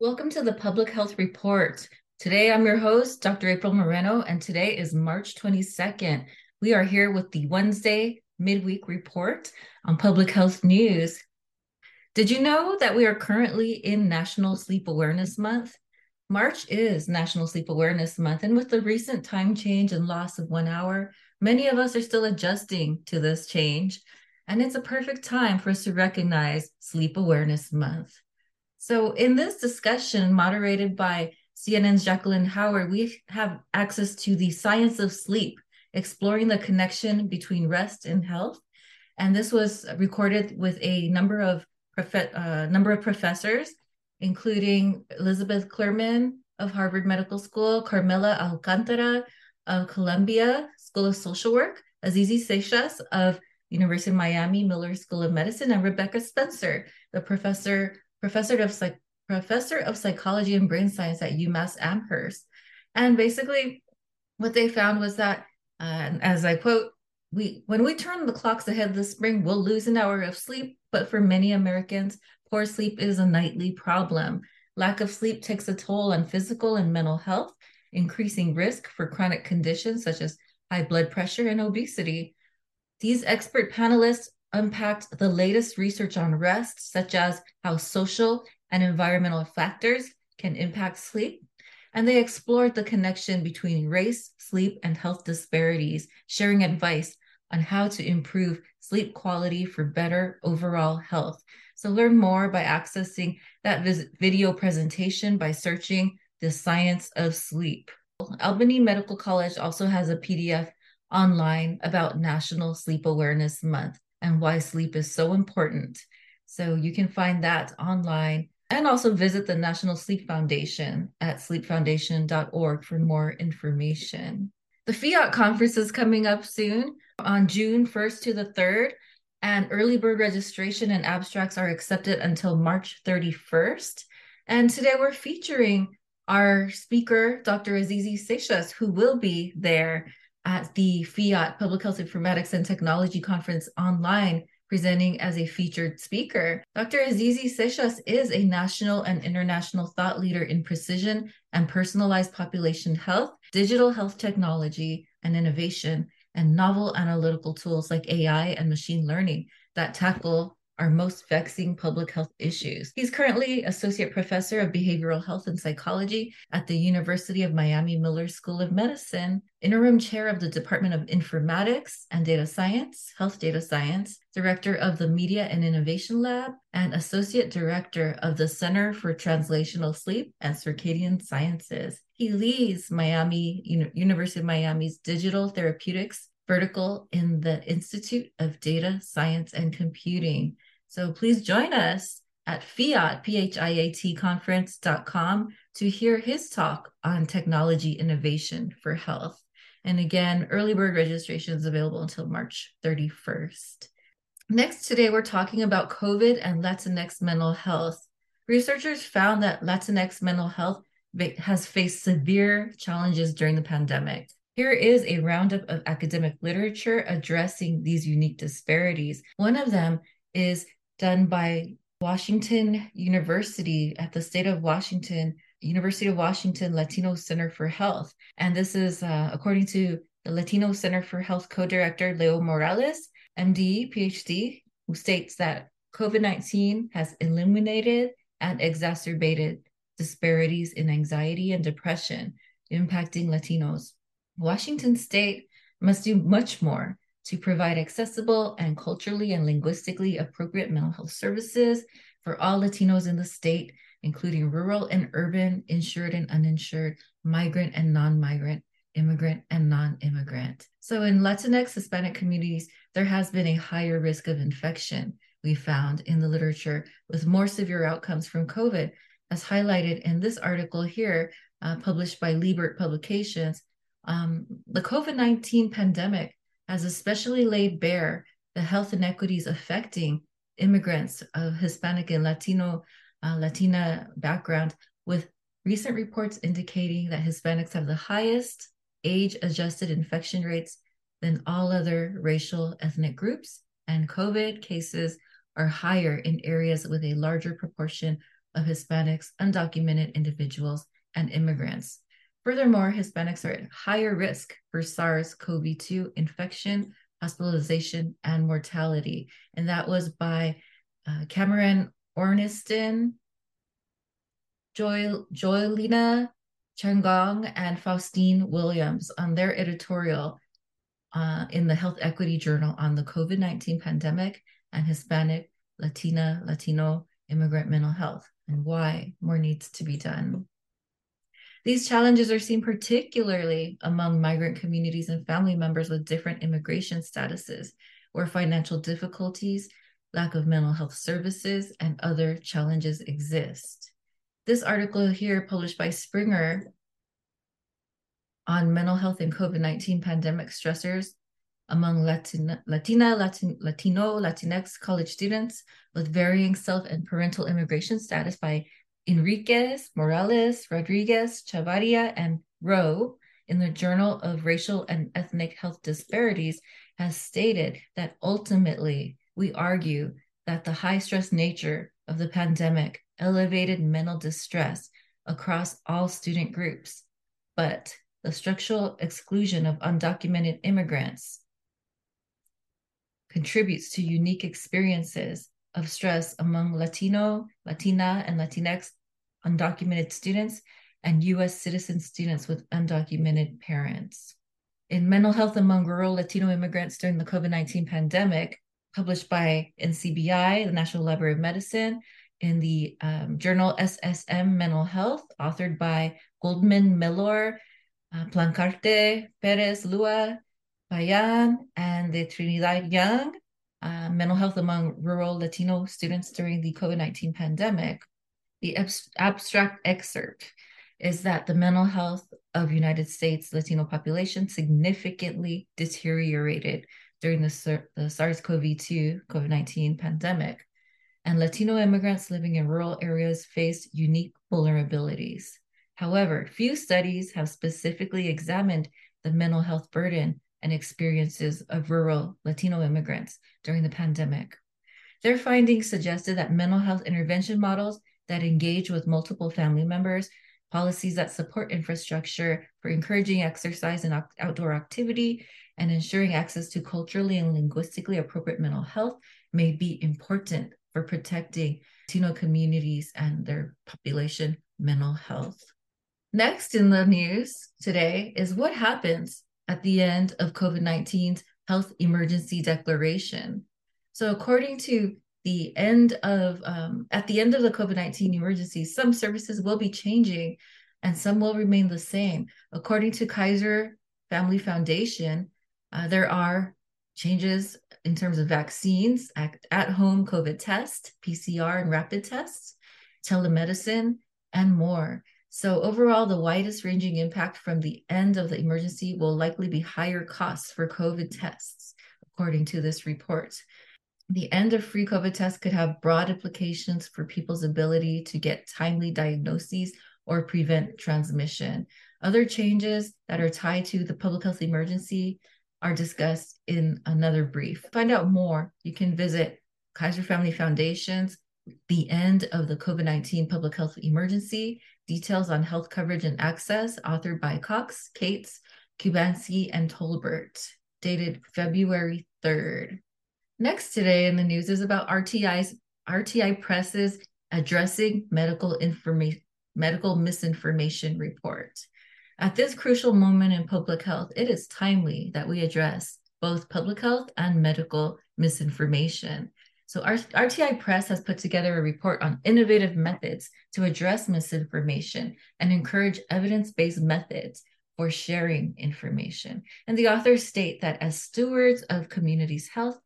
Welcome to the Public Health Report. Today I'm your host, Dr. April Moreno, and today is March 22nd. We are here with the Wednesday midweek report on public health news. Did you know that we are currently in National Sleep Awareness Month? March is National Sleep Awareness Month, and with the recent time change and loss of one hour, many of us are still adjusting to this change, and it's a perfect time for us to recognize Sleep Awareness Month. So, in this discussion, moderated by CNN's Jacqueline Howard, we have access to the science of sleep, exploring the connection between rest and health. And this was recorded with a number of prof- uh, number of professors, including Elizabeth Klerman of Harvard Medical School, Carmela Alcantara of Columbia School of Social Work, Azizi Seixas of University of Miami Miller School of Medicine, and Rebecca Spencer, the professor professor of psych professor of psychology and brain science at UMass Amherst. And basically, what they found was that, uh, as I quote, we when we turn the clocks ahead this spring, we'll lose an hour of sleep. But for many Americans, poor sleep is a nightly problem. Lack of sleep takes a toll on physical and mental health, increasing risk for chronic conditions such as high blood pressure and obesity. These expert panelists unpacked the latest research on rest, such as how social and environmental factors can impact sleep. And they explored the connection between race, sleep, and health disparities, sharing advice on how to improve sleep quality for better overall health. So, learn more by accessing that video presentation by searching the science of sleep. Albany Medical College also has a PDF online about National Sleep Awareness Month and why sleep is so important. So you can find that online and also visit the National Sleep Foundation at sleepfoundation.org for more information. The PHIAT conference is coming up soon on June 1st to the 3rd, and early bird registration and abstracts are accepted until March 31st. And today we're featuring our speaker, Dr. Azizi Seixas, who will be there at the PHIAT Public Health Informatics and Technology Conference online, presenting as a featured speaker. Dr. Azizi Seixas is a national and international thought leader in precision and personalized population health, digital health technology and innovation, and novel analytical tools like AI and machine learning that tackle our most vexing public health issues. He's currently Associate Professor of Behavioral Health and Psychology at the University of Miami Miller School of Medicine, Interim Chair of the Department of Informatics and Data Science, Health Data Science, Director of the Media and Innovation Lab, and Associate Director of the Center for Translational Sleep and Circadian Sciences. He leads Miami University of Miami's Digital Therapeutics vertical in the Institute of Data Science and Computing. So please join us at PHIAT, P-H-I-A-T conference.com to hear his talk on technology innovation for health. And again, early bird registration is available until March 31st. Next, today we're talking about COVID and Latinx mental health. Researchers found that Latinx mental health has faced severe challenges during the pandemic. Here is a roundup of academic literature addressing these unique disparities. One of them is done by Washington University at the state of Washington, University of Washington Latino Center for Health. And this is uh, according to the Latino Center for Health co director Leo Morales, MD, PhD, who states that COVID 19 has eliminated and exacerbated disparities in anxiety and depression impacting Latinos. Washington state must do much more to provide accessible and culturally and linguistically appropriate mental health services for all Latinos in the state, including rural and urban, insured and uninsured, migrant and non migrant, immigrant and non immigrant. So, in Latinx Hispanic communities, there has been a higher risk of infection, we found in the literature, with more severe outcomes from COVID, as highlighted in this article here, uh, published by Liebert Publications. Um, the COVID 19 pandemic has especially laid bare the health inequities affecting immigrants of Hispanic and Latino, uh, Latina background, with recent reports indicating that Hispanics have the highest age adjusted infection rates than all other racial ethnic groups, and COVID cases are higher in areas with a larger proportion of Hispanics, undocumented individuals, and immigrants. Furthermore, Hispanics are at higher risk for SARS CoV 2 infection, hospitalization, and mortality. And that was by uh, Cameron Ormiston, Joy, Joylina Changong, and Faustine Williams on their editorial uh, in the Health Equity Journal on the COVID 19 pandemic and Hispanic, Latina, Latino immigrant mental health and why more needs to be done. These challenges are seen particularly among migrant communities and family members with different immigration statuses, where financial difficulties, lack of mental health services, and other challenges exist. This article here, published by Springer on mental health and COVID 19 pandemic stressors among Latina, Latina Latin, Latino, Latinx college students with varying self and parental immigration status by Enriquez, Morales, Rodriguez, Chavarria, and Rowe in the Journal of Racial and Ethnic Health Disparities has stated that ultimately we argue that the high stress nature of the pandemic elevated mental distress across all student groups, but the structural exclusion of undocumented immigrants contributes to unique experiences of stress among Latino, Latina, and Latinx undocumented students and US citizen students with undocumented parents. In Mental Health Among Rural Latino Immigrants During the COVID 19 Pandemic, published by NCBI, the National Library of Medicine, in the um, journal SSM Mental Health, authored by Goldman Mellor, uh, Plancarte, Perez Lua, Payan, and the Trinidad Young, uh, Mental Health Among Rural Latino Students During the COVID 19 Pandemic, the abstract excerpt is that the mental health of United States Latino population significantly deteriorated during the, the SARS-CoV-2 COVID-19 pandemic, and Latino immigrants living in rural areas face unique vulnerabilities. However, few studies have specifically examined the mental health burden and experiences of rural Latino immigrants during the pandemic. Their findings suggested that mental health intervention models that engage with multiple family members, policies that support infrastructure for encouraging exercise and outdoor activity, and ensuring access to culturally and linguistically appropriate mental health may be important for protecting Latino communities and their population mental health. Next in the news today is what happens at the end of COVID 19's health emergency declaration. So, according to the end of um, at the end of the covid-19 emergency some services will be changing and some will remain the same. According to kaiser family foundation uh, there are changes in terms of vaccines at, home covid test pcr and rapid tests telemedicine and more. So overall the widest ranging impact from the end of the emergency will likely be higher costs for covid tests according to this report the end of free COVID tests could have broad implications for people's ability to get timely diagnoses or prevent transmission. Other changes that are tied to the public health emergency are discussed in another brief. To find out more, you can visit Kaiser Family Foundation's The End of the COVID 19 Public Health Emergency Details on Health Coverage and Access, authored by Cox, Kates, Cubanski, and Tolbert, dated February 3rd. Next today in the news is about RTI's RTI Press's addressing medical information medical misinformation report. At this crucial moment in public health, it is timely that we address both public health and medical misinformation. So, RTI Press has put together a report on innovative methods to address misinformation and encourage evidence based methods for sharing information. And the authors state that as stewards of communities' health,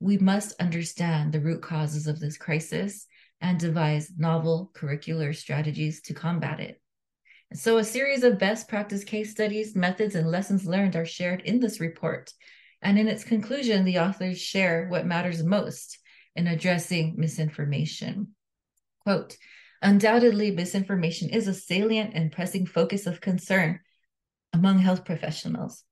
we must understand the root causes of this crisis and devise novel curricular strategies to combat it. so, a series of best practice case studies, methods, and lessons learned are shared in this report. And in its conclusion, the authors share what matters most in addressing misinformation. Quote Undoubtedly, misinformation is a salient and pressing focus of concern among health professionals.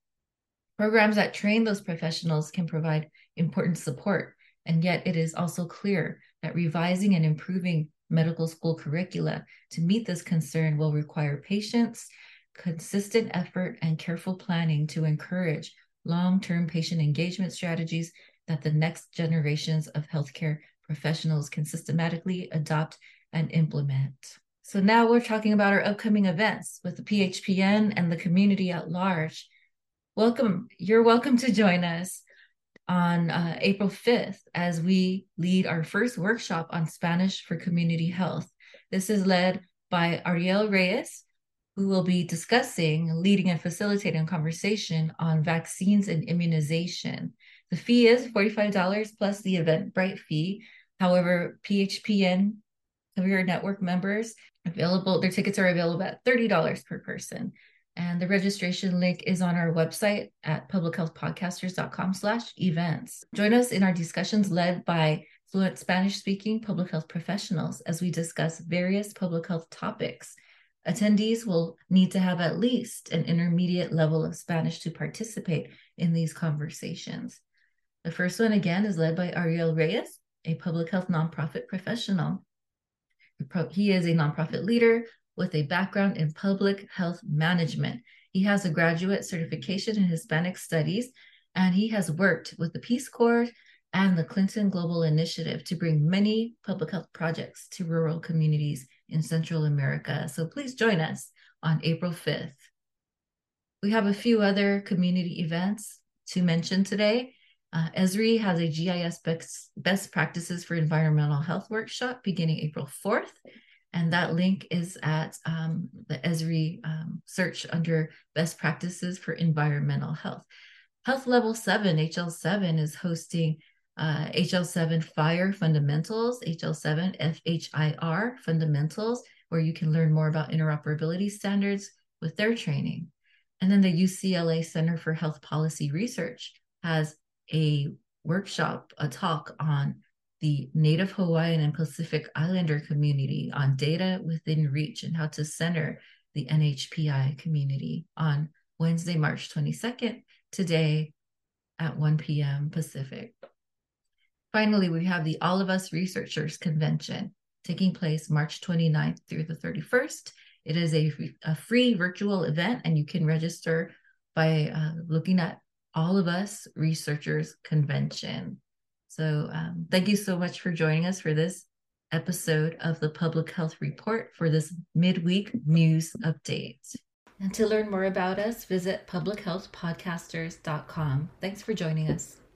Programs that train those professionals can provide important support, and yet it is also clear that revising and improving medical school curricula to meet this concern will require patience, consistent effort, and careful planning to encourage long term patient engagement strategies that the next generations of healthcare professionals can systematically adopt and implement. So now we're talking about our upcoming events with the PHPN and the community at large. Welcome. You're welcome to join us on uh, April 5th as we lead our first workshop on Spanish for community health. This is led by Ariel Reyes, who will be discussing, leading, and facilitating a conversation on vaccines and immunization. The fee is $45 plus the Eventbrite fee. However, PHPN Career Network members available, their tickets are available at $30 per person. And the registration link is on our website at publichealthpodcasters.com slash events. Join us in our discussions led by fluent Spanish speaking public health professionals as we discuss various public health topics. Attendees will need to have at least an intermediate level of Spanish to participate in these conversations. The first one, again, is led by Ariel Reyes, a public health nonprofit professional. He is a nonprofit leader with a background in public health management. He has a graduate certification in Hispanic studies, and he has worked with the Peace Corps and the Clinton Global Initiative to bring many public health projects to rural communities in Central America. So please join us on April 5th. We have a few other community events to mention today. Uh, Esri has a GIS best, best practices for environmental health workshop beginning April 4th. And that link is at um, the Esri um, search under best practices for environmental health. Health Level 7, HL7, is hosting uh, HL7 FHIR Fundamentals, HL7 FHIR Fundamentals, where you can learn more about interoperability standards with their training. And then the UCLA Center for Health Policy Research has a workshop, a talk on the Native Hawaiian and Pacific Islander community on data within reach and how to center the NHPI community on Wednesday, March 22nd, today at 1 p.m. Pacific. Finally, we have the All of Us Researchers Convention taking place March 29th through the 31st. It is a, a free virtual event, and you can register by uh, looking at All of Us Researchers Convention. So, um, thank you so much for joining us for this episode of the Public Health Report for this midweek news update. And to learn more about us, visit publichealthpodcasters.com. Thanks for joining us.